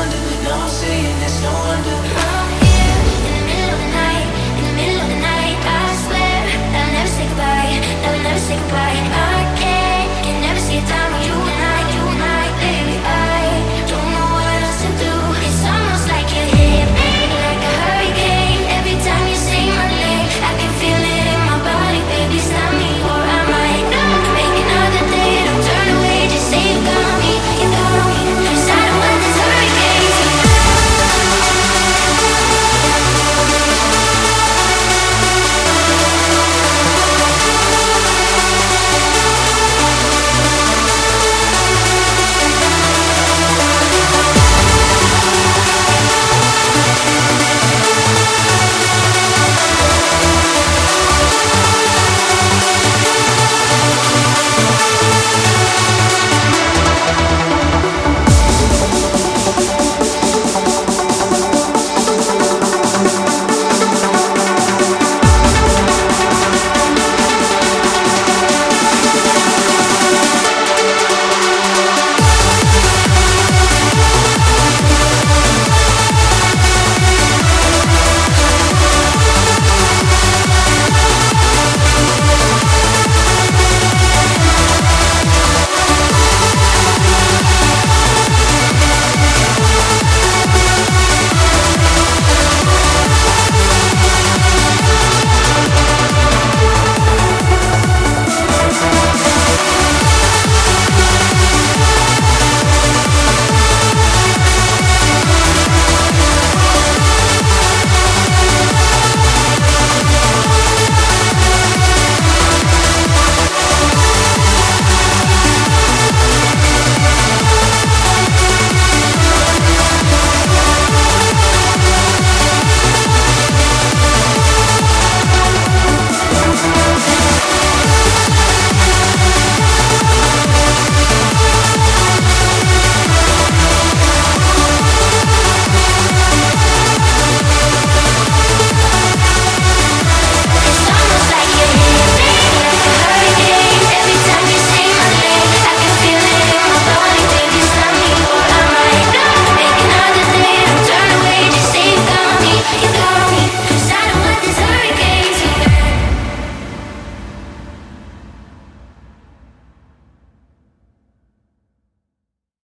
wonder, no, I'm saying it's no wonder.